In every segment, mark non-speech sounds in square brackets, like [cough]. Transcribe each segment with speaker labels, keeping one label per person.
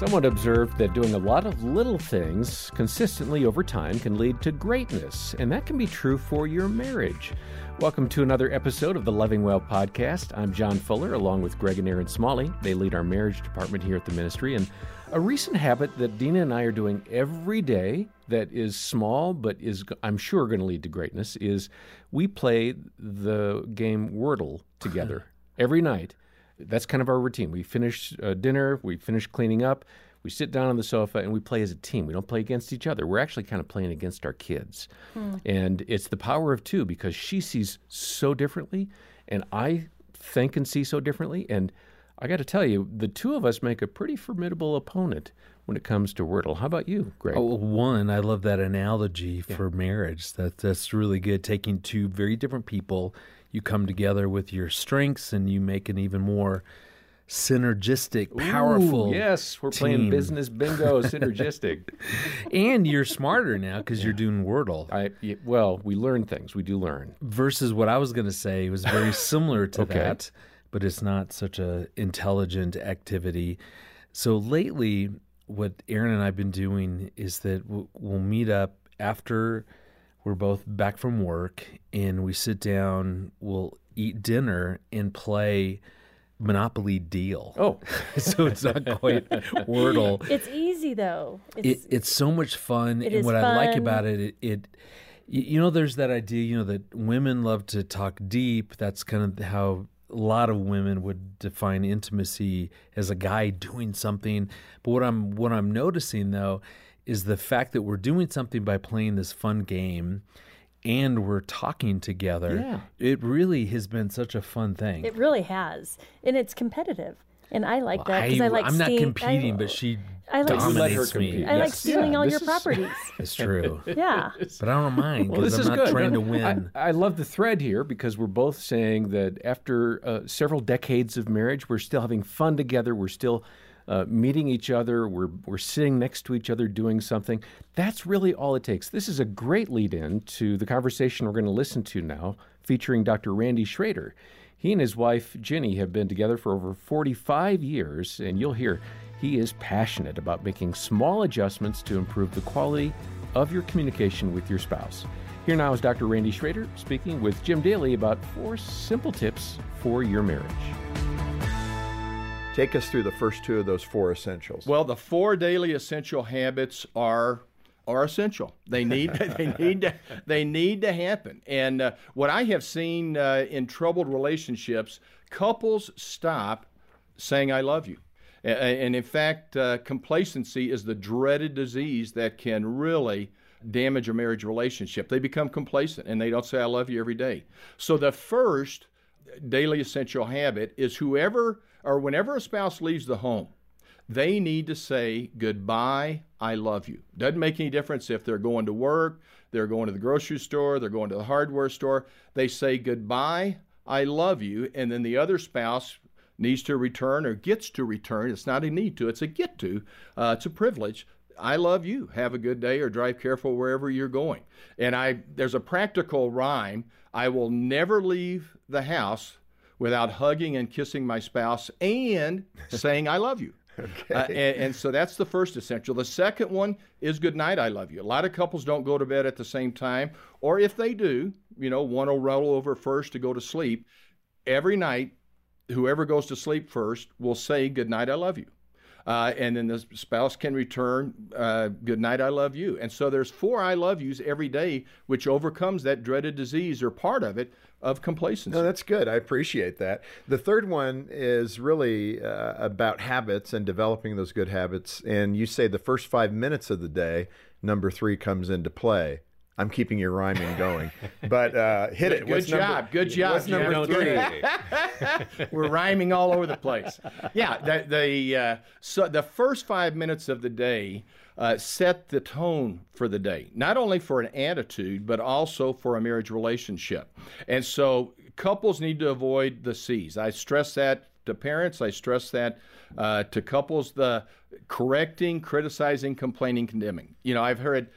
Speaker 1: Someone observed that doing a lot of little things consistently over time can lead to greatness, and that can be true for your marriage. Welcome to another episode of the Loving Well podcast. I'm John Fuller, along with Greg and Erin Smalley. They lead our marriage department here at the ministry. And a recent habit that Dena and I are doing every day that is small but is, I'm sure, going to lead to greatness is we play the game Wordle together [laughs] every night. That's kind of our routine. We finish uh, dinner, we finish cleaning up, we sit down on the sofa, and we play as a team. We don't play against each other. We're actually kind of playing against our kids. Hmm. And it's the power of two because she sees so differently, and I think and see so differently. And I got to tell you, the two of us make a pretty formidable opponent when it comes to Wordle. How about you, Greg?
Speaker 2: Oh, one, I love that analogy for marriage. That that's really good. Taking two very different people, you come together with your strengths, and you make an even more synergistic, powerful.
Speaker 1: Ooh, yes, we're playing business bingo, [laughs] synergistic.
Speaker 2: and you're smarter now because you're doing Wordle.
Speaker 1: I, well, we learn things. We do learn.
Speaker 2: Versus what I was going to say was very [laughs] similar to
Speaker 1: Okay.
Speaker 2: that, but it's not such a intelligent activity. So lately, what Erin and I've been doing is that we'll meet up after we're both back from work and we sit down, we'll eat dinner and play Monopoly Deal.
Speaker 1: Oh, [laughs]
Speaker 2: so it's not quite Wordle.
Speaker 3: It's easy though. It's,
Speaker 2: It, it's so much fun,
Speaker 3: It
Speaker 2: and
Speaker 3: is
Speaker 2: what I like about it, it, it, you know, there's that idea, you know, that women love to talk deep. That's kind of how a lot of women would define intimacy as a guy doing something. But what I'm what I'm noticing though is the fact that we're doing something by playing this fun game. And we're talking together.
Speaker 1: Yeah.
Speaker 2: It really has been such a fun thing.
Speaker 3: it really has, and it's competitive, and I like that because I, like.
Speaker 2: I'm not competing,
Speaker 3: I,
Speaker 2: but she
Speaker 3: I like-
Speaker 1: You let her
Speaker 2: dominates me.
Speaker 1: compete.
Speaker 3: I like stealing
Speaker 1: Yeah,
Speaker 3: all your
Speaker 1: is-
Speaker 3: properties. [laughs]
Speaker 2: It's true.
Speaker 3: yeah,
Speaker 2: But I don't mind because
Speaker 1: this
Speaker 2: I'm
Speaker 1: is
Speaker 2: not
Speaker 1: good.
Speaker 2: trying to
Speaker 1: I-
Speaker 2: win.
Speaker 1: I, love the thread here because we're both saying that after uh, several decades of marriage, we're still having fun together. We're still uh, meeting each other. We're we're sitting next to each other doing something. That's really all it takes. This is a great lead in to the conversation we're going to listen to now, featuring Dr. Randy Schroeder. He and his wife Ginny have been together for over 45 years, and you'll hear he is passionate about making small adjustments to improve the quality of your communication with your spouse. Here now is Dr. Randy Schroeder speaking with Jim Daly about four simple tips for your marriage.
Speaker 4: Take us through the first two of those four essentials.
Speaker 5: Well, the four daily essential habits are are essential. They need [laughs] they need to they need to happen. And uh, what I have seen uh, in troubled relationships, couples stop saying "I love you." And in fact, uh, complacency is the dreaded disease that can really damage a marriage relationship. They become complacent and they don't say, I love you every day. So the first daily essential habit is whoever or whenever a spouse leaves the home, they need to say goodbye, I love you. Doesn't make any difference if they're going to work, they're going to the grocery store, they're going to the hardware store. They say goodbye, I love you, and then the other spouse needs to return or gets to return. It's not a need to, it's a get to. Uh, it's a privilege. I love you. Have a good day or drive careful wherever you're going. And I there's a practical rhyme. I will never leave the house without hugging and kissing my spouse and [laughs] saying I love you. Uh, and, and so that's the first essential. The second one is good night, I love you. A lot of couples don't go to bed at the same time, or if they do, you know, one will roll over first to go to sleep. Every night, whoever goes to sleep first will say good night, I love you. Uh, and then the spouse can return, uh, good night, I love you. And so there's four I love yous every day, which overcomes that dreaded disease or part of it of complacency.
Speaker 4: No, that's good. I appreciate that. The third one is really uh, about habits and developing those good habits. And you say the first five minutes of the day, number three comes into play. I'm keeping your rhyming going, but uh, hit it.
Speaker 5: Good
Speaker 4: What's
Speaker 5: job.
Speaker 4: number-
Speaker 5: Good job,
Speaker 4: What's number
Speaker 5: Jim.
Speaker 4: three? [laughs]
Speaker 5: We're rhyming all over the place. Yeah, the, the uh, so the first five minutes of the day uh, set the tone for the day, not only for an attitude but also for a marriage relationship. And so couples need to avoid the C's. I stress that to parents. I stress that uh, to couples. The correcting, criticizing, complaining, condemning. You know, I've heard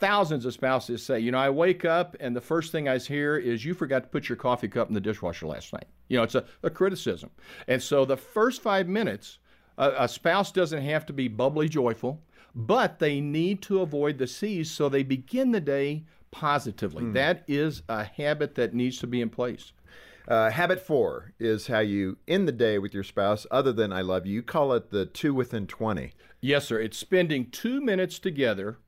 Speaker 5: thousands of spouses say, you know, I wake up and the first thing I hear is you forgot to put your coffee cup in the dishwasher last night. You know, it's a, a criticism. And so the first five minutes, a, a spouse doesn't have to be bubbly joyful, but they need to avoid the C's so they begin the day positively. That is a habit that needs to be in place.
Speaker 4: Uh, habit four is how you end the day with your spouse, other than I love you. You call it the two within 20.
Speaker 5: Yes, sir. It's spending two minutes together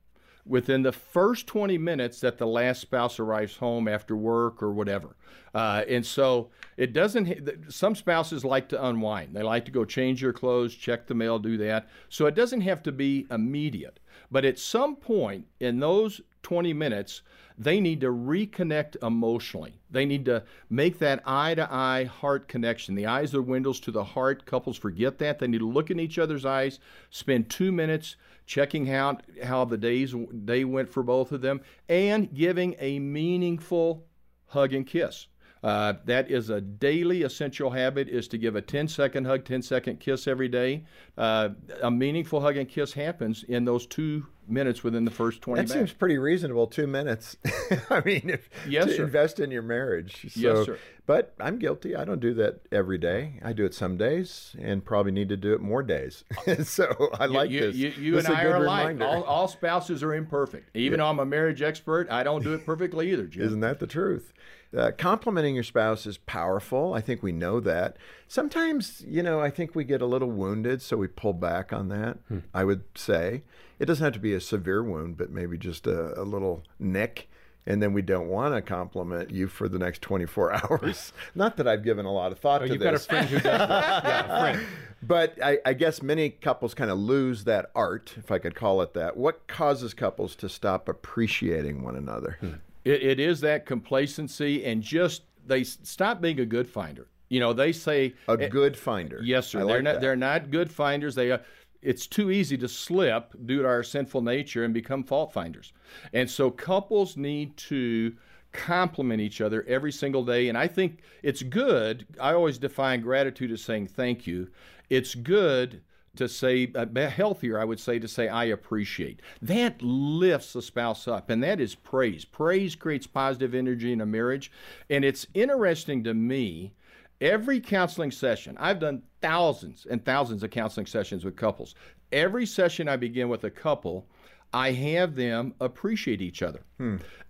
Speaker 5: within the first 20 minutes that the last spouse arrives home after work or whatever. Uh, and so it doesn't, some spouses like to unwind. They like to go change their clothes, check the mail, do that. So it doesn't have to be immediate. But at some point in those 20 minutes, they need to reconnect emotionally. They need to make that eye to eye heart connection. The eyes are windows to the heart. Couples forget that. They need to look in each other's eyes, spend two minutes checking out how the days day went for both of them, and giving a meaningful hug and kiss. Uh, that is a daily essential habit is to give a 10 second hug 10 second kiss every day uh, a meaningful hug and kiss happens in those two minutes within the first 20
Speaker 4: That
Speaker 5: minutes
Speaker 4: seems pretty reasonable. Two minutes. [laughs] I mean, if,
Speaker 5: Yes,
Speaker 4: to
Speaker 5: sir.
Speaker 4: invest in your marriage. So,
Speaker 5: Yes, sir.
Speaker 4: But I'm guilty. I don't do that every day. I do it some days, and probably need to do it more days. [laughs] so I like
Speaker 5: you,
Speaker 4: this.
Speaker 5: You, you
Speaker 4: This
Speaker 5: and I
Speaker 4: good
Speaker 5: are alike.
Speaker 4: reminder.
Speaker 5: All, all spouses are imperfect. Even though I'm a marriage expert, I don't do it perfectly either, Jim.
Speaker 4: Isn't that the truth? Uh, complimenting your spouse is powerful. I think we know that. Sometimes, you know, I think we get a little wounded, so we pull back on that. I would say it doesn't have to be a severe wound, but maybe just a, a little nick. And then we don't want to compliment you for the next 24 [laughs] hours. Not that I've given a lot of thought
Speaker 1: Oh,
Speaker 4: to
Speaker 1: you've
Speaker 4: this.
Speaker 1: got a friend who does that. [laughs] Yeah, friend.
Speaker 4: But I, I guess many couples kind of lose that art, if I could call it that. What causes couples to stop appreciating one another?
Speaker 5: It, it is that complacency and just they stop being a good finder. You know, they say
Speaker 4: A good finder.
Speaker 5: Yes, sir.
Speaker 4: I
Speaker 5: they're
Speaker 4: like
Speaker 5: not.
Speaker 4: that.
Speaker 5: They're not good finders. They. Uh, it's too easy to slip due to our sinful nature and become fault finders. And so couples need to compliment each other every single day. And I think it's good. I always define gratitude as saying thank you. It's good to say uh, healthier i would say to say i appreciate that lifts the spouse up and that is praise praise creates positive energy in a marriage and it's interesting to me Every counseling session, I've done thousands and thousands of counseling sessions with couples. Every session I begin with a couple, I have them appreciate each other.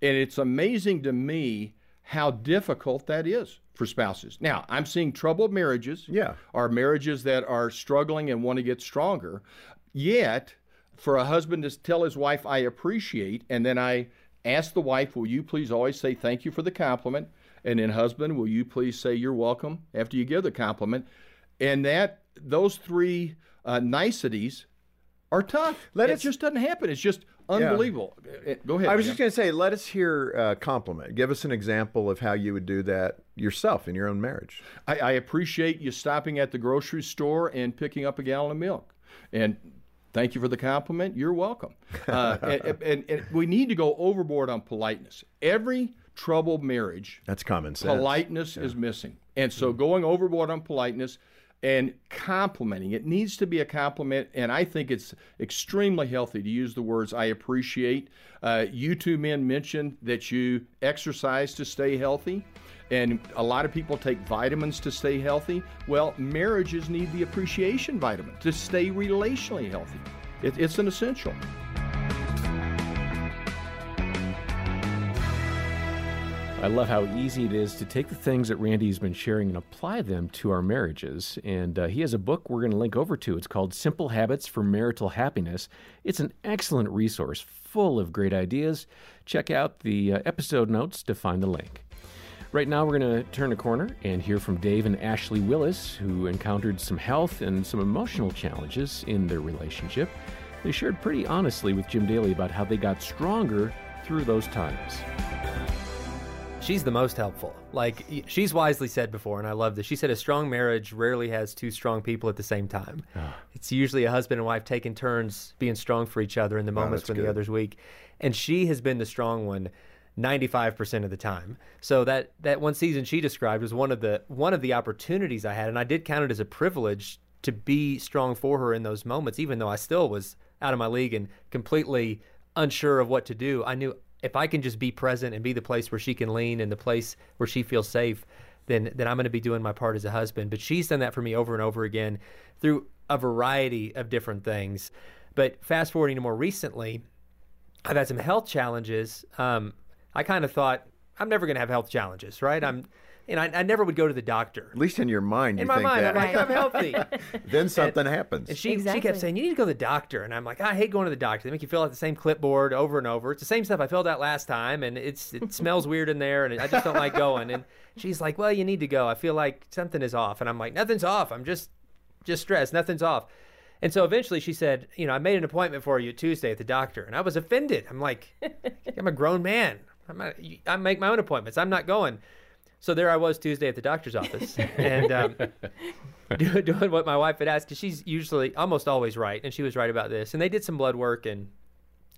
Speaker 5: And it's amazing to me how difficult that is for spouses. Now, I'm seeing troubled marriages,
Speaker 4: Yeah.
Speaker 5: or marriages that are struggling and want to get stronger. Yet, for a husband to tell his wife, I appreciate, and then I ask the wife, Will you please always say thank you for the compliment? And then, husband, will you please say you're welcome after you give the compliment? And that, those three uh, niceties are tough.
Speaker 4: Let
Speaker 5: it just doesn't happen. It's just unbelievable. Uh, Go ahead.
Speaker 4: I was
Speaker 5: Jim.
Speaker 4: just going to say, let us hear a compliment. Give us an example of how you would do that yourself in your own marriage.
Speaker 5: I, I appreciate you stopping at the grocery store and picking up a gallon of milk. And thank you for the compliment. You're welcome. Uh, [laughs] and, and, and we need to go overboard on politeness. Every troubled marriage,
Speaker 4: That's common sense.
Speaker 5: politeness is missing. And so going overboard on politeness and complimenting, it needs to be a compliment. And I think it's extremely healthy to use the words I appreciate. Uh, you two men mentioned that you exercise to stay healthy. And a lot of people take vitamins to stay healthy. Well, marriages need the appreciation vitamin to stay relationally healthy. It, it's an essential.
Speaker 1: I love how easy it is to take the things that Randy's been sharing and apply them to our marriages. And uh, he has a book we're going to link over to. It's called Simple Habits for Marital Happiness. It's an excellent resource full of great ideas. Check out the uh, episode notes to find the link. Right now, we're going to turn a corner and hear from Dave and Ashley Willis, who encountered some health and some emotional challenges in their relationship. They shared pretty honestly with Jim Daly about how they got stronger through those times.
Speaker 6: She's the most helpful. Like she's wisely said before, and I love this. She said a strong marriage rarely has two strong people at the same time. Ah. It's usually a husband and wife taking turns being strong for each other in the ah, moments
Speaker 4: that's
Speaker 6: when
Speaker 4: good.
Speaker 6: the other's weak. And she has been the strong one. 95% of the time. So that that one season she described was one of the one of the opportunities I had and I did count it as a privilege to be strong for her in those moments even though I still was out of my league and completely unsure of what to do. I knew if I can just be present and be the place where she can lean and the place where she feels safe, then then I'm going to be doing my part as a husband. But she's done that for me over and over again through a variety of different things. But fast forwarding to more recently, I've had some health challenges. Um, I kind of thought I'm never going to have health challenges, right? I'm, and I, I never would go to the doctor.
Speaker 4: At least in your mind, you
Speaker 6: In my
Speaker 4: think
Speaker 6: mind,
Speaker 4: that.
Speaker 6: I'm like, I'm healthy. [laughs]
Speaker 4: then something happens.
Speaker 6: And she, she kept saying, You need to go to the doctor. And I'm like, I hate going to the doctor. They make you fill out the same clipboard over and over. It's the same stuff I filled out last time, and it's it [laughs] smells weird in there, and I just don't like going. And she's like, Well, you need to go. I feel like something is off. And I'm like, Nothing's off. I'm just just stressed. Nothing's off. And so eventually she said, You know, I made an appointment for you Tuesday at the doctor. And I was offended. I'm like, [laughs] I'm a grown man. I'm not, I make my own appointments. I'm not going. So there I was Tuesday at the doctor's office, [laughs] and um, do- doing what my wife had asked because she's usually almost always right, and she was right about this. And they did some blood work, and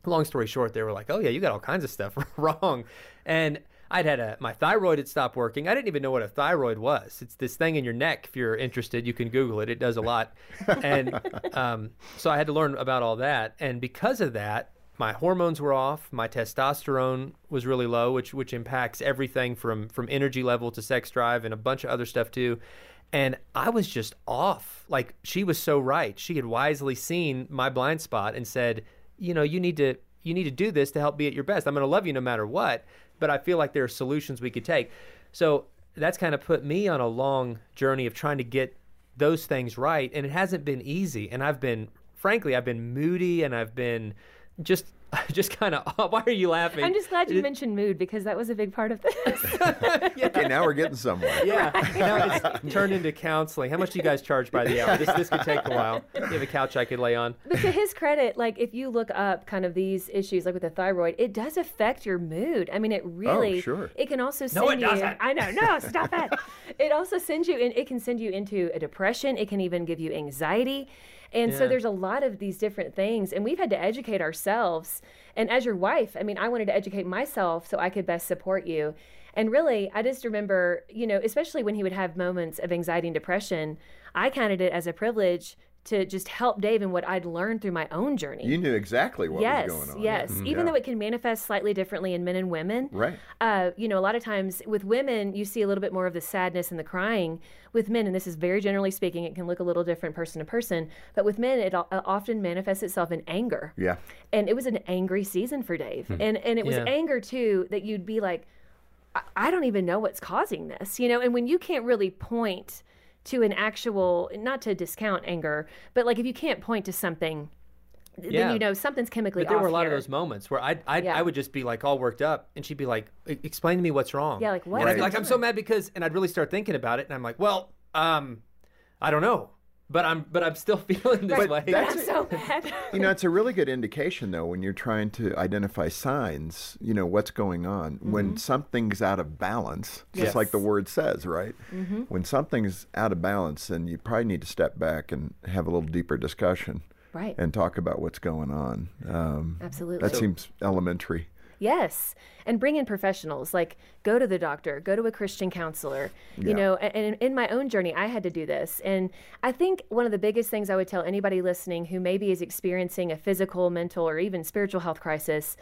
Speaker 6: long story short, they were like, "Oh yeah, you got all kinds of stuff [laughs] wrong," and I'd had a my thyroid had stopped working. I didn't even know what a thyroid was. It's this thing in your neck. If you're interested, you can Google it. It does a lot, and [laughs] um, so I had to learn about all that. And because of that, my hormones were off. My testosterone was really low, which which impacts everything from from energy level to sex drive and a bunch of other stuff too. And I was just off. Like she was so right. She had wisely seen my blind spot and said, you know, you need to you need to do this to help be at your best. I'm going to love you no matter what, but I feel like there are solutions we could take. So that's kind of put me on a long journey of trying to get those things right, and it hasn't been easy. And I've been, frankly, I've been moody, and I've been just, [laughs] just kind of. [laughs] Why are you laughing?
Speaker 3: I'm just glad you
Speaker 6: It-
Speaker 3: mentioned mood because that was a big part of this. [laughs]
Speaker 4: okay, now we're getting somewhere.
Speaker 6: Yeah, now it's turned into counseling. How much do you guys charge by the hour? This this could take a while. You have a couch I could lay on.
Speaker 3: but to his credit, like if you look up kind of these issues, like with the thyroid, it does affect your mood. I mean, it oh, really.
Speaker 4: oh, sure.
Speaker 3: It can also send no,
Speaker 6: it
Speaker 3: you.
Speaker 6: doesn't.
Speaker 3: I know. No, stop it. It also sends you, and it can send you into a depression. It can even give you anxiety. And so there's a lot of these different things, and we've had to educate ourselves. And as your wife, I mean, I wanted to educate myself so I could best support you. And really, I just remember, you know, especially when he would have moments of anxiety and depression, I counted it as a privilege to just help Dave in what I'd learned through my own journey.
Speaker 4: You knew exactly what
Speaker 3: yes,
Speaker 4: was going on.
Speaker 3: yes.
Speaker 4: Mhm.
Speaker 3: Even
Speaker 4: Yeah.
Speaker 3: though it can manifest slightly differently in men and women,
Speaker 4: Right.
Speaker 3: uh, you know, a lot of times with women, you see a little bit more of the sadness and the crying. With men, and this is very generally speaking, it can look a little different person to person. But with men, it uh, often manifests itself in anger.
Speaker 4: Yeah.
Speaker 3: And it was an angry season for Dave, and and it was
Speaker 6: Yeah.
Speaker 3: anger too that you'd be like, I, I don't even know what's causing this, you know. And when you can't really point to an actual, not to discount anger, but like if you can't point to something.
Speaker 6: Yeah.
Speaker 3: Then you know something's chemically
Speaker 6: But there were a lot
Speaker 3: here.
Speaker 6: of those moments where I I
Speaker 3: Yeah.
Speaker 6: I would just be like all worked up, and she'd be like, "E- "Explain to me what's wrong."
Speaker 3: Yeah, like, what
Speaker 6: And I'd be like, "I'm so mad because," and I'd really start thinking about it, and I'm like, "Well, um, I don't know, but I'm but I'm still [laughs] feeling this
Speaker 4: But
Speaker 6: way."
Speaker 4: that's-
Speaker 3: I'm so bad.
Speaker 4: You know, it's a really good indication, though, when you're trying to identify signs, you know, what's going on. When something's out of balance, just like the word says, right? When something's out of balance, then you probably need to step back and have a little deeper discussion
Speaker 3: right.
Speaker 4: and talk about what's going on. Um,
Speaker 3: Absolutely.
Speaker 4: that seems elementary.
Speaker 3: Yes, and bring in professionals. Like go to the doctor, go to a Christian counselor.
Speaker 4: Yeah.
Speaker 3: You know, a- and in my own journey, I had to do this. And I think one of the biggest things I would tell anybody listening who maybe is experiencing a physical, mental, or even spiritual health crisis,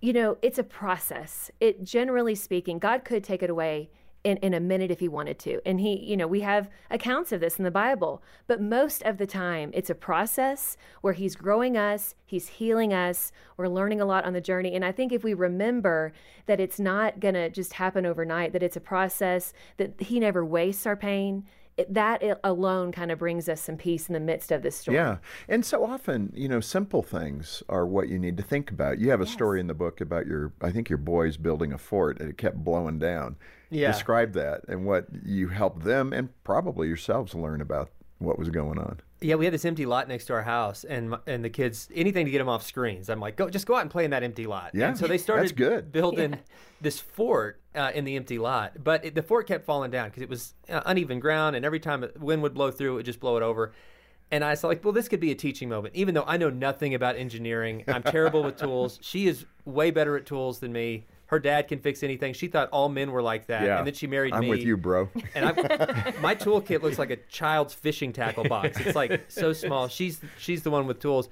Speaker 3: you know, it's a process. It generally speaking, God could take it away in, in a minute if he wanted to. And he, you know, we have accounts of this in the Bible, but most of the time it's a process where he's growing us, he's healing us, we're learning a lot on the journey. And I think if we remember that it's not going to just happen overnight, that it's a process, that he never wastes our pain, that alone kind of brings us some peace in the midst of this storm.
Speaker 4: Yeah. And so often, you know, simple things are what you need to think about. You have a story in the book about your, I think your boys building a fort and it kept blowing down.
Speaker 6: Yeah.
Speaker 4: Describe that and what you helped them and probably yourselves learn about what was going on.
Speaker 6: Yeah, we had this empty lot next to our house, and and the kids anything to get them off screens. I'm like, go just go out and play in that empty lot.
Speaker 4: Yeah,
Speaker 6: And so they
Speaker 4: that's
Speaker 6: started
Speaker 4: good.
Speaker 6: building this fort uh, in the empty lot, but it, the fort kept falling down because it was uh, uneven ground, and every time the wind would blow through, it would just blow it over. And I was like, well, this could be a teaching moment, even though I know nothing about engineering. I'm terrible with tools. She is way better at tools than me. Her dad can fix anything. She thought all men were like that,
Speaker 4: Yeah.
Speaker 6: and then she married
Speaker 4: I'm
Speaker 6: me.
Speaker 4: with you, bro.
Speaker 6: And I, [laughs] my toolkit looks like a child's fishing tackle box. It's like so small. She's she's the one with tools.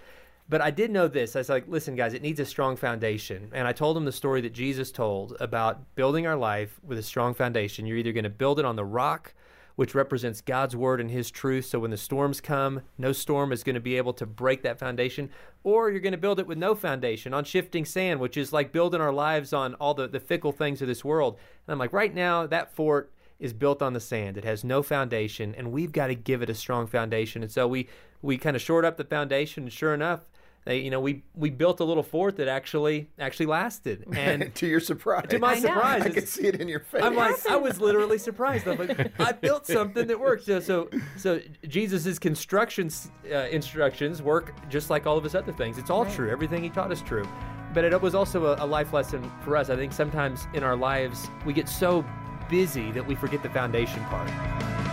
Speaker 6: But I did know this. I was like, listen, guys, it needs a strong foundation. And I told them the story that Jesus told about building our life with a strong foundation. You're either going to build it on the rock, which represents God's word and his truth. So when the storms come, no storm is going to be able to break that foundation. Or you're going to build it with no foundation on shifting sand, which is like building our lives on all the, the fickle things of this world. And I'm like, right now, that fort is built on the sand. It has no foundation, and we've got to give it a strong foundation. And so we we kind of short up the foundation, and sure enough, they you know we we built a little fort that actually actually lasted. [laughs] And
Speaker 4: to your surprise.
Speaker 6: to my
Speaker 3: I
Speaker 6: surprise,
Speaker 4: I could see it in your face.
Speaker 6: I'm like, I was literally [laughs] surprised. I'm like, I built something that works. So, so, so Jesus's construction uh, instructions work just like all of his other things. It's all true. Everything he taught is true. But it was also a, a life lesson for us. I think sometimes in our lives we get so busy that we forget the foundation part.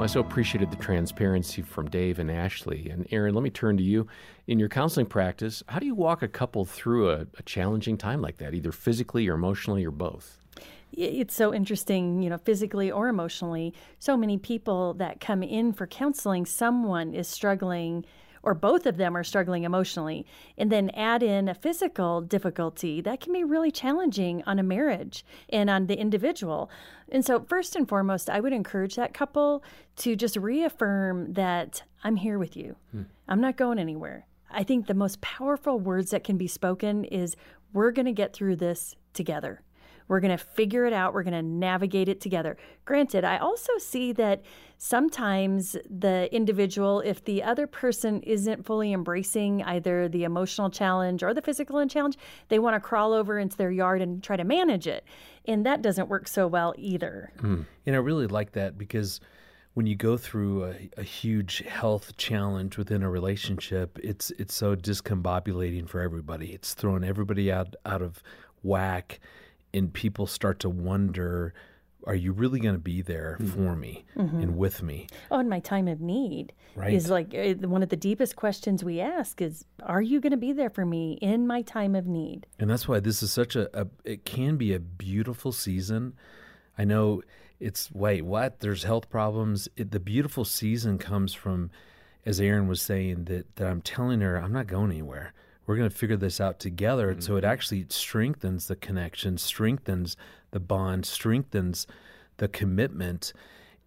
Speaker 1: Well, I so appreciated the transparency from Dave and Ashley. And Erin, let me turn to you. In your counseling practice, how do you walk a couple through a, a challenging time like that, either physically or emotionally or both?
Speaker 7: it's so interesting, you know, physically or emotionally. So many people that come in for counseling, someone is struggling, or both of them are struggling emotionally, and then add in a physical difficulty that can be really challenging on a marriage and on the individual. And so, first and foremost, I would encourage that couple to just reaffirm that I'm here with you, hmm. I'm not going anywhere. I think the most powerful words that can be spoken is, We're going to get through this together. We're going to figure it out. We're going to navigate it together. Granted, I also see that sometimes the individual, if the other person isn't fully embracing either the emotional challenge or the physical challenge, they want to crawl over into their yard and try to manage it. And that doesn't work so well either. Hmm.
Speaker 2: And I really like that because when you go through a, a huge health challenge within a relationship, it's it's so discombobulating for everybody. It's throwing everybody out out of whack, and people start to wonder, "Are you really going to be there for me and with me?"
Speaker 7: Oh, in my time of need
Speaker 2: Right.
Speaker 7: is like uh, one of the deepest questions we ask is, Are you going to be there for me in my time of need?
Speaker 2: And that's why this is such a, a it can be a beautiful season. I know it's wait, what? There's health problems. It, the beautiful season comes from as Erin was saying that that I'm telling her I'm not going anywhere. We're going to figure this out together. And so it mm-hmm. actually strengthens the connection, strengthens the bond, strengthens the commitment.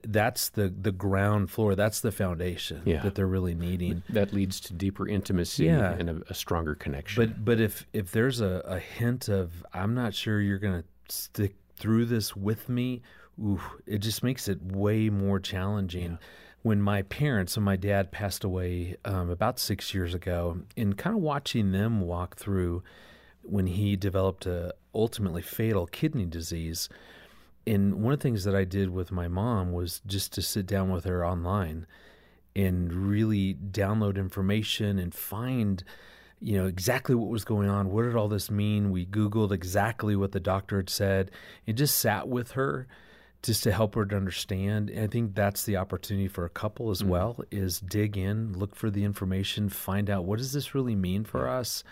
Speaker 2: That's the the ground floor. That's the foundation
Speaker 1: Yeah.
Speaker 2: that they're really needing.
Speaker 1: That leads to deeper intimacy
Speaker 2: Yeah.
Speaker 1: and a, a stronger connection.
Speaker 2: But but if if there's a, a hint of I'm not sure you're gonna stick through this with me, ooh, it just makes it way more challenging. When my parents and my dad passed away um, about six years ago, and kind of watching them walk through when he developed a ultimately fatal kidney disease. And one of the things that I did with my mom was just to sit down with her online and really download information and find you know exactly what was going on what did all this mean we googled exactly what the doctor had said and just sat with her just to help her to understand and i think that's the opportunity for a couple as mm-hmm. well is dig in look for the information find out what does this really mean for us?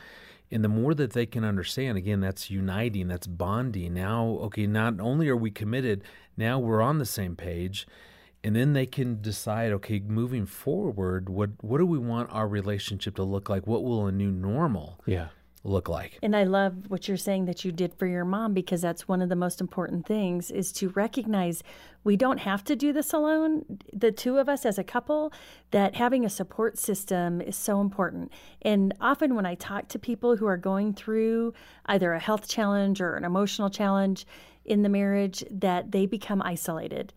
Speaker 2: And the more that they can understand again that's uniting that's bonding. Now okay not only are we committed now we're on the same page and then they can decide okay moving forward what what do we want our relationship to look like? What will a new normal
Speaker 1: yeah.
Speaker 2: Look like
Speaker 7: And I love what you're saying that you did for your mom because that's one of the most important things is to recognize we don't have to do this alone. The two of us as a couple, that having a support system is so important. And often when I talk to people who are going through either a health challenge or an emotional challenge in the marriage, that they become isolated.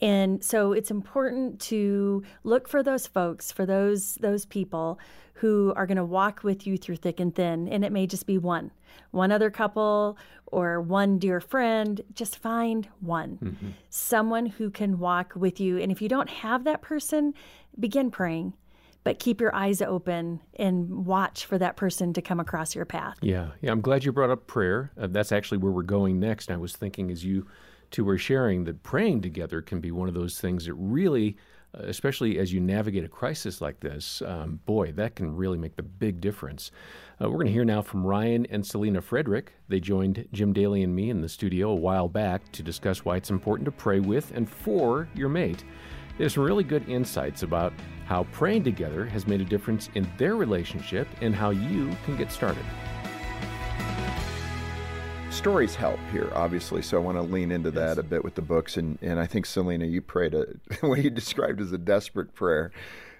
Speaker 7: And so it's important to look for those folks, for those those people who are going to walk with you through thick and thin. And it may just be one, one other couple or one dear friend. Just find one, someone who can walk with you. And if you don't have that person, begin praying. But keep your eyes open and watch for that person to come across your path.
Speaker 1: Yeah, yeah. I'm glad you brought up prayer. Uh, that's actually where we're going next. I was thinking as you two were sharing that praying together can be one of those things that really especially as you navigate a crisis like this. Um, boy, that can really make the big difference. Uh, we're going to hear now from Ryan and Selena Frederick. They joined Jim Daly and me in the studio a while back to discuss why it's important to pray with and for your mate. There's some really good insights about how praying together has made a difference in their relationship and how you can get started.
Speaker 4: Stories help here, obviously, so I want to lean into that a bit with the books. And, and I think, Selena, you prayed a, [laughs] what you described as a desperate prayer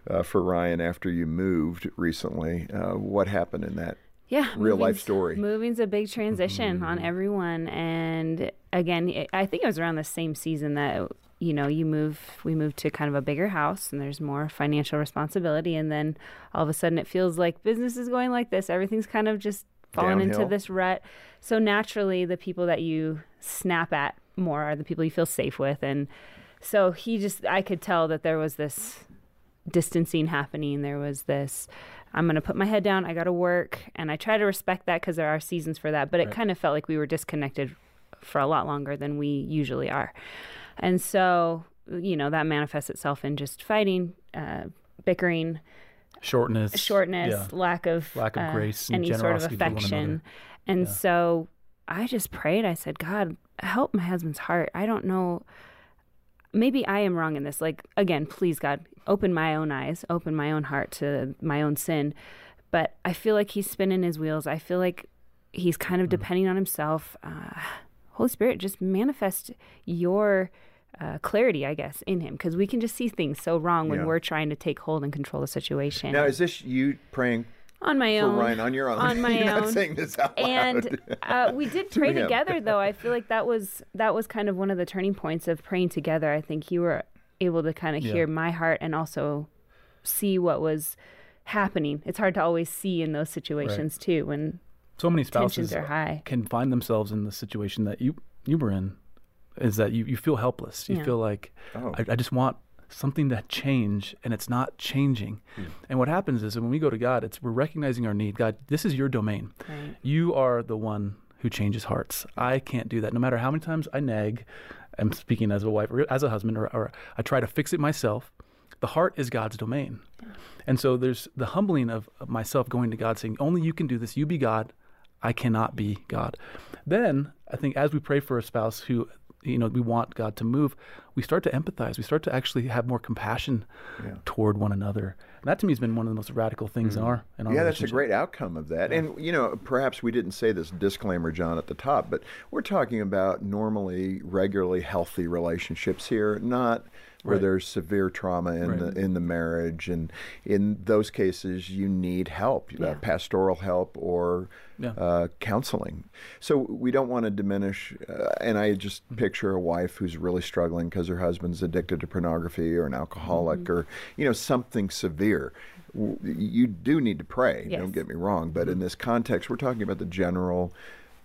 Speaker 4: uh, for Ryan after you moved recently. Uh, what happened in that
Speaker 8: yeah
Speaker 4: real life story?
Speaker 8: moving's a big transition on everyone and again i think it was around the same season that you know you move we moved to kind of a bigger house and there's more financial responsibility and then all of a sudden it feels like business is going like this everything's kind of just fallen
Speaker 4: Downhill.
Speaker 8: into this rut so naturally the people that you snap at more are the people you feel safe with and so he just i could tell that there was this distancing happening. There was this, I'm going to put my head down. I got to work. And I try to respect that because there are seasons for that. But it kind of felt like we were disconnected for a lot longer than we usually are. And so, you know, that manifests itself in just fighting, uh, bickering,
Speaker 9: Shortness.
Speaker 8: shortness,
Speaker 9: Yeah.
Speaker 8: lack of
Speaker 9: Lack of
Speaker 8: uh,
Speaker 9: grace and
Speaker 8: any sort of
Speaker 9: generosity for one
Speaker 8: affection. And
Speaker 9: Yeah.
Speaker 8: so I just prayed. I said, God, help my husband's heart. I don't know. Maybe I am wrong in this. Like, again, please, God, open my own eyes, open my own heart to my own sin. But I feel like he's spinning his wheels. I feel like he's kind of depending on himself. Uh, Holy Spirit, just manifest your uh, clarity, I guess, in him, because we can just see things so wrong when
Speaker 4: Yeah.
Speaker 8: we're trying to take hold and control the situation.
Speaker 4: Now, is this you praying
Speaker 8: on my
Speaker 4: for
Speaker 8: own,
Speaker 4: Ryan on your own?
Speaker 8: on my [laughs]
Speaker 4: You're
Speaker 8: own.
Speaker 4: saying this out loud.
Speaker 8: and uh, we did [laughs] pray
Speaker 4: Yeah.
Speaker 8: together though i feel like that was that was kind of one of the turning points of praying together i think you were able to kind of
Speaker 9: Yeah.
Speaker 8: hear my heart and also see what was happening it's hard to always see in those situations too when
Speaker 9: so many spouses
Speaker 8: are high
Speaker 9: can find themselves in the situation that you you were in is that you, you feel helpless you
Speaker 8: Yeah.
Speaker 9: feel like
Speaker 4: Oh.
Speaker 9: I, I just want something to change and it's not changing hmm. and what happens is when we go to god it's we're recognizing our need god this is your domain
Speaker 8: Right.
Speaker 9: you are the one who changes hearts i can't do that no matter how many times i nag i'm speaking as a wife or as a husband or, or i try to fix it myself the heart is god's domain and so there's the humbling of, of myself going to God saying, Only you can do this. You be God. I cannot be God. Then I think as we pray for a spouse who, you know, we want God to move, we start to empathize. We start to actually have more compassion toward one another. And that to me has been one of the most radical things in our in our
Speaker 4: Yeah, that's a great outcome of that. And, you know, perhaps we didn't say this disclaimer, John, at the top, but we're talking about normally, regularly healthy relationships here, not where
Speaker 9: Right.
Speaker 4: there's severe trauma in
Speaker 9: Right.
Speaker 4: the in the marriage. And in those cases, you need help, uh, pastoral help or
Speaker 9: Yeah.
Speaker 4: uh, counseling. So we don't want to diminish. Uh, and I just
Speaker 9: Mm-hmm.
Speaker 4: picture a wife who's really struggling because her husband's addicted to pornography or an alcoholic mm-hmm. or you know something severe. You do need to pray.
Speaker 8: Yes.
Speaker 4: Don't get me wrong, but in this context, we're talking about the general.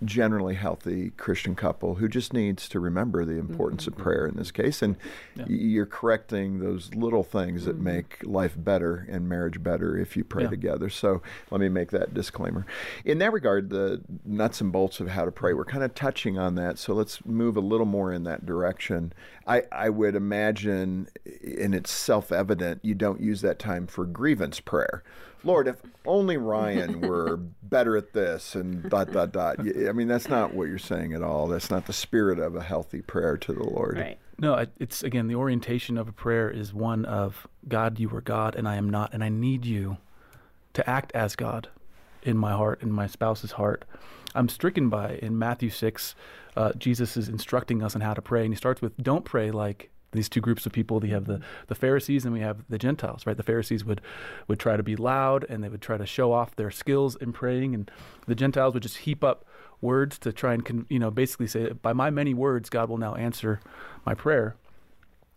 Speaker 4: Generally healthy Christian couple who just needs to remember the importance of mm-hmm. prayer in this case, and y you're correcting those little things that mm-hmm. make life better and marriage better if you pray
Speaker 9: Yeah.
Speaker 4: together. So let me make that disclaimer. In that regard, the nuts and bolts of how to pray, we're kind of touching on that. So let's move a little more in that direction. I, I would imagine, and it's self evident, you don't use that time for grievance prayer. Lord, if only Ryan were better at this and dot, dot, dot. Y- I mean, that's not what you're saying at all. That's not the spirit of a healthy prayer to the Lord.
Speaker 8: right
Speaker 9: No, it's again the orientation of a prayer is one of God, you are God, and I am not, and I need you to act as God in my heart, in my spouse's heart. I'm stricken by in Matthew six, uh, Jesus is instructing us on how to pray, and he starts with, "Don't pray like." These two groups of people, we have the, the Pharisees and we have the Gentiles, right? The Pharisees would, would try to be loud and they would try to show off their skills in praying, and the Gentiles would just heap up words to try and, you know, basically say, by my many words, God will now answer my prayer.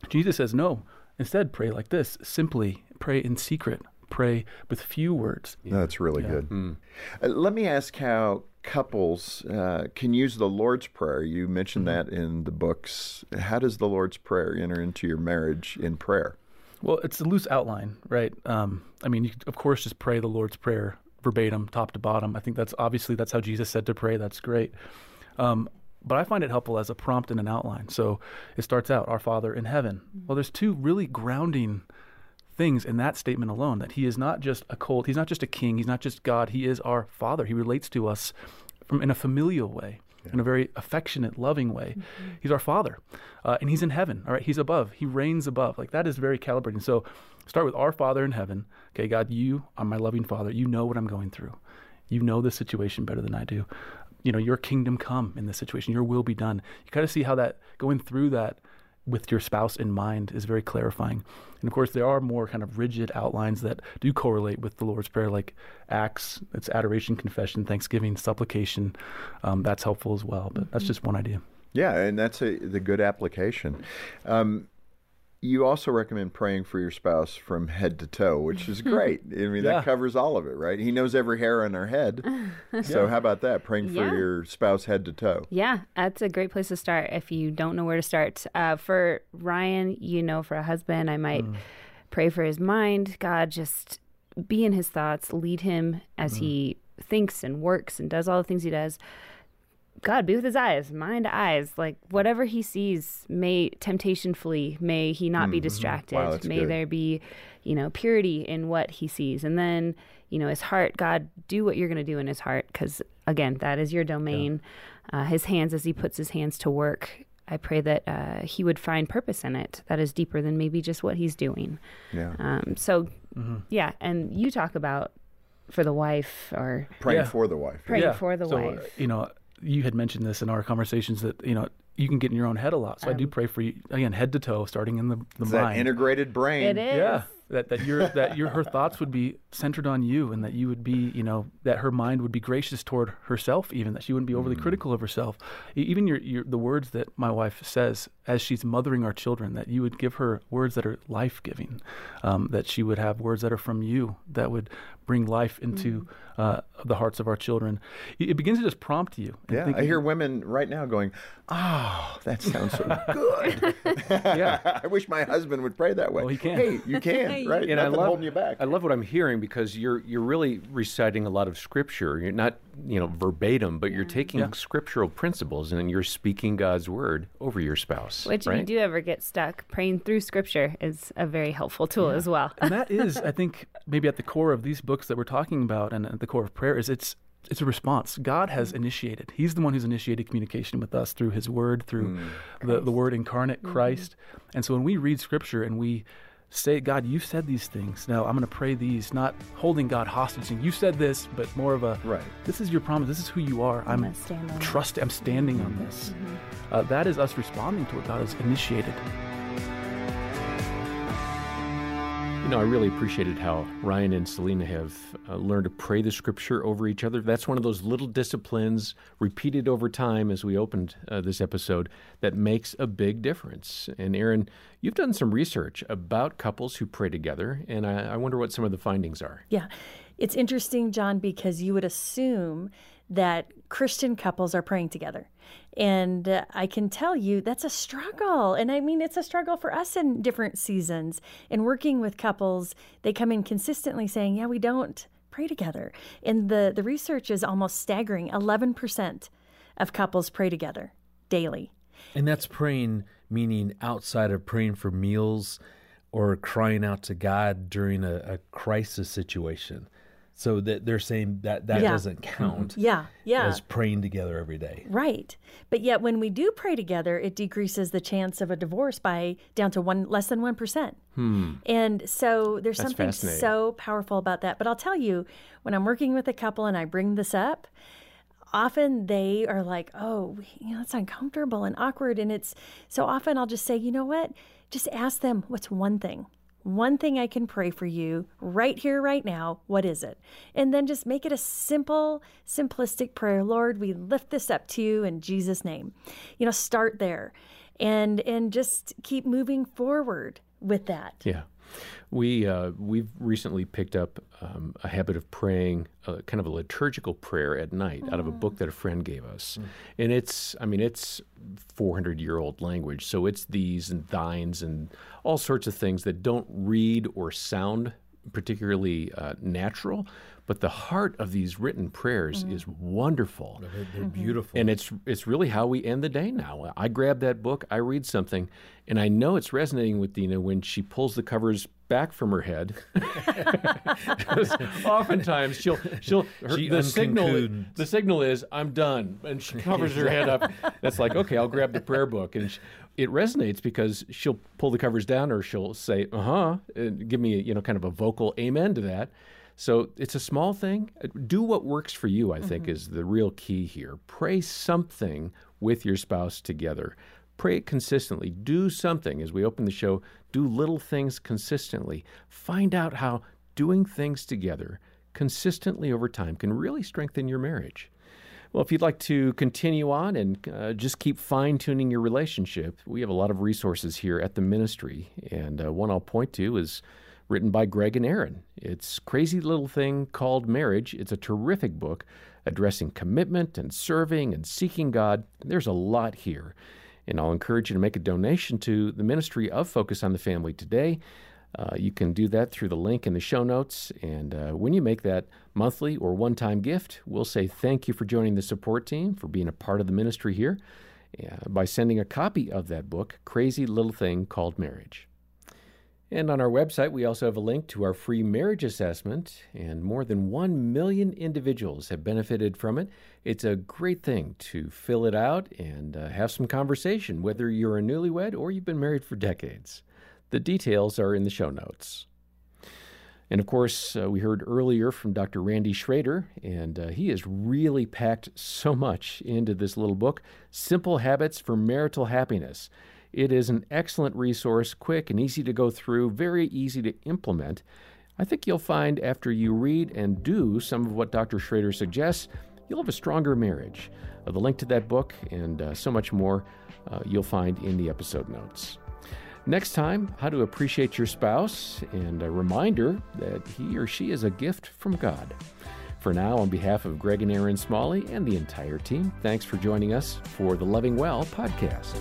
Speaker 9: Jesus says, no. Instead, pray like this simply pray in secret, pray with few words.
Speaker 4: That's really
Speaker 9: Yeah.
Speaker 4: good. Uh, let me ask how couples uh, can use the Lord's Prayer. You mentioned
Speaker 9: Mm-hmm.
Speaker 4: that in the books. How does the Lord's Prayer enter into your marriage in prayer?
Speaker 9: Well, it's a loose outline, right? Um, I mean, you could, of course, just pray the Lord's Prayer verbatim, top to bottom. I think that's obviously that's how Jesus said to pray. That's great. Um, but I find it helpful as a prompt and an outline. So it starts out, Our Father in heaven. Well, there's two really grounding things in that statement alone that he is not just a cold, he's not just a king, he's not just God, he is our Father. He relates to us from in a familial way. In a very affectionate, loving way, he's our Father, uh, and he's in heaven. All right, he's above. He reigns above. Like that is very calibrating. So, start with our Father in heaven. Okay, God, you are my loving Father. You know what I'm going through. You know the situation better than I do. You know, your kingdom come in this situation. Your will be done. You kind of see how that going through that with your spouse in mind is very clarifying. And of course, there are more kind of rigid outlines that do correlate with the Lord's Prayer, like Acts, it's adoration, confession, thanksgiving, supplication. Um, that's helpful as well. But that's just one idea.
Speaker 4: Yeah, and that's a, the good application. Um, you also recommend praying for your spouse from head to toe, which is [laughs] great. I mean,
Speaker 9: Yeah.
Speaker 4: that covers all of it, right? He knows every hair on our head. [laughs] So, how about that? Praying for
Speaker 8: Yeah.
Speaker 4: your spouse head to toe.
Speaker 8: Yeah, that's a great place to start if you don't know where to start. Uh, for Ryan, you know, for a husband, I might pray for his mind. God, just be in his thoughts, lead him as he thinks and works and does all the things he does. God, be with his eyes, mind eyes. Like whatever he sees, may temptation flee. May he not be distracted.
Speaker 4: Wow,
Speaker 8: may
Speaker 4: good.
Speaker 8: there be, you know, purity in what he sees. And then, you know, his heart, God, do what you're going to do in his heart. Because again, that is your domain. Uh, his hands, as he puts his hands to work, I pray that uh, he would find purpose in it that is deeper than maybe just what he's doing.
Speaker 4: Yeah.
Speaker 8: Um, so, yeah. And you talk about for the wife or
Speaker 4: Praying
Speaker 9: Yeah.
Speaker 4: for the wife.
Speaker 8: praying for the
Speaker 9: so, uh,
Speaker 8: wife.
Speaker 9: You know, you had mentioned this in our conversations that you know you can get in your own head a lot. So I do um, pray for you again, head to toe, starting in the the
Speaker 4: It's that
Speaker 9: mind.
Speaker 4: integrated brain.
Speaker 8: It is.
Speaker 9: Yeah, that that your that your her thoughts would be centered on you, and that you would be, you know, that her mind would be gracious toward herself, even that she wouldn't be overly mm. critical of herself. E- Even your, your the words that my wife says as she's mothering our children, that you would give her words that are life giving, um, that she would have words that are from you that would bring life into mm. Uh, the hearts of our children. It, it begins to just prompt you. and
Speaker 4: Yeah,
Speaker 9: think-
Speaker 4: I hear women right now going, "Oh, that sounds so good." [laughs]
Speaker 9: Yeah. [laughs]
Speaker 4: I wish my husband would pray that way.
Speaker 9: Well, he can.
Speaker 4: Hey, you can, right?
Speaker 1: And I
Speaker 4: Nothing
Speaker 1: love,
Speaker 4: holding you back.
Speaker 1: I love what I'm hearing because you're you're really reciting a lot of scripture. You're not you know verbatim, but you're taking scriptural principles and you're speaking God's word over your spouse.
Speaker 8: Which,
Speaker 1: right?
Speaker 8: if you do ever get stuck, praying through scripture is a very helpful tool as well.
Speaker 9: and that is, I think, maybe at the core of these books that we're talking about, and at the core of prayer is it's it's a response. God has mm. initiated. He's the one who's initiated communication with us through His Word, through mm. the the Word incarnate, mm-hmm. Christ. And so when we read Scripture and we say, God, you said these things. Now I'm going to pray these, not holding God hostage. saying, You said this, but more of a
Speaker 4: Right.
Speaker 9: This is your promise. This is who you are. I'm
Speaker 8: gonna stand
Speaker 9: trust. I'm standing on mm-hmm. this. Uh, that is us responding to what God has initiated.
Speaker 1: You know, I really appreciated how Ryan and Selena have uh, learned to pray the scripture over each other. That's one of those little disciplines repeated over time as we opened uh, this episode that makes a big difference. And Erin, you've done some research about couples who pray together, and I, I wonder what some of the findings are.
Speaker 7: Yeah. It's interesting, John, because you would assume that Christian couples are praying together. And uh, I can tell you that's a struggle. And I mean, it's a struggle for us in different seasons. And working with couples, they come in consistently saying, Yeah, we don't pray together. And the, the research is almost staggering 11% of couples pray together daily.
Speaker 2: And that's praying, meaning outside of praying for meals or crying out to God during a, a crisis situation. So that they're saying that that
Speaker 7: Yeah.
Speaker 2: doesn't mm-hmm. count
Speaker 7: Yeah, yeah.
Speaker 2: as praying together every day.
Speaker 7: Right. But yet when we do pray together, it decreases the chance of a divorce by down to one less than 1%. Hmm. And so there's
Speaker 1: That's
Speaker 7: something so powerful about that. But I'll tell you, when I'm working with a couple and I bring this up, often they are like, "Oh, you know, it's uncomfortable and awkward." And it's so often I'll just say, "You know what? Just ask them what's one thing one thing I can pray for you right here, right now. What is it? And then just make it a simple, simplistic prayer. Lord, we lift this up to you in Jesus' name. You know, start there and and just keep moving forward with that.
Speaker 1: Yeah. We uh, we've recently picked up um, a habit of praying uh, kind of a liturgical prayer at night out of a book that a friend gave us, and it's I mean it's 400 year old language, so it's these and thines and all sorts of things that don't read or sound particularly uh, natural, but the heart of these written prayers is wonderful.
Speaker 2: They're, they're beautiful.
Speaker 1: And it's it's really how we end the day now. I grab that book, I read something, and I know it's resonating with Dena when she pulls the covers back from her head. [laughs] oftentimes she'll she'll her,
Speaker 2: She
Speaker 1: the signal the signal is I'm done, and she covers her head up. That's like okay, I'll grab the prayer book, and sh it resonates because she'll pull the covers down, or she'll say uh huh, and give me you know kind of a vocal amen to that. So it's a small thing. Do what works for you, I think, is the real key here. Pray something with your spouse together. Pray it consistently. Do something. As we open the show, do little things consistently. Find out how doing things together consistently over time can really strengthen your marriage. Well, if you'd like to continue on and uh, just keep fine tuning your relationship, we have a lot of resources here at the ministry. And uh, one I'll point to is written by Greg and Erin. It's Crazy Little Thing Called Marriage. It's a terrific book addressing commitment and serving and seeking God. There's a lot here. And I'll encourage you to make a donation to the ministry of Focus on the Family today. Uh, you can do that through the link in the show notes. And uh, when you make that monthly or one time gift, we'll say thank you for joining the support team, for being a part of the ministry here, uh, by sending a copy of that book, Crazy Little Thing Called Marriage. And on our website, we also have a link to our free marriage assessment, and more than 1 million individuals have benefited from it. It's a great thing to fill it out and uh, have some conversation, whether you're a newlywed or you've been married for decades. The details are in the show notes. And of course, uh, we heard earlier from Dr. Randy Schroeder, and uh, he has really packed so much into this little book Simple Habits for Marital Happiness. It is an excellent resource, quick and easy to go through, very easy to implement. I think you'll find after you read and do some of what Dr. Schroeder suggests, you'll have a stronger marriage. Uh, the link to that book and uh, so much more uh, you'll find in the episode notes. Next time, how to appreciate your spouse, and a reminder that he or she is a gift from God. For now, on behalf of Greg and Erin Smalley and the entire team, thanks for joining us for the Loving Well podcast.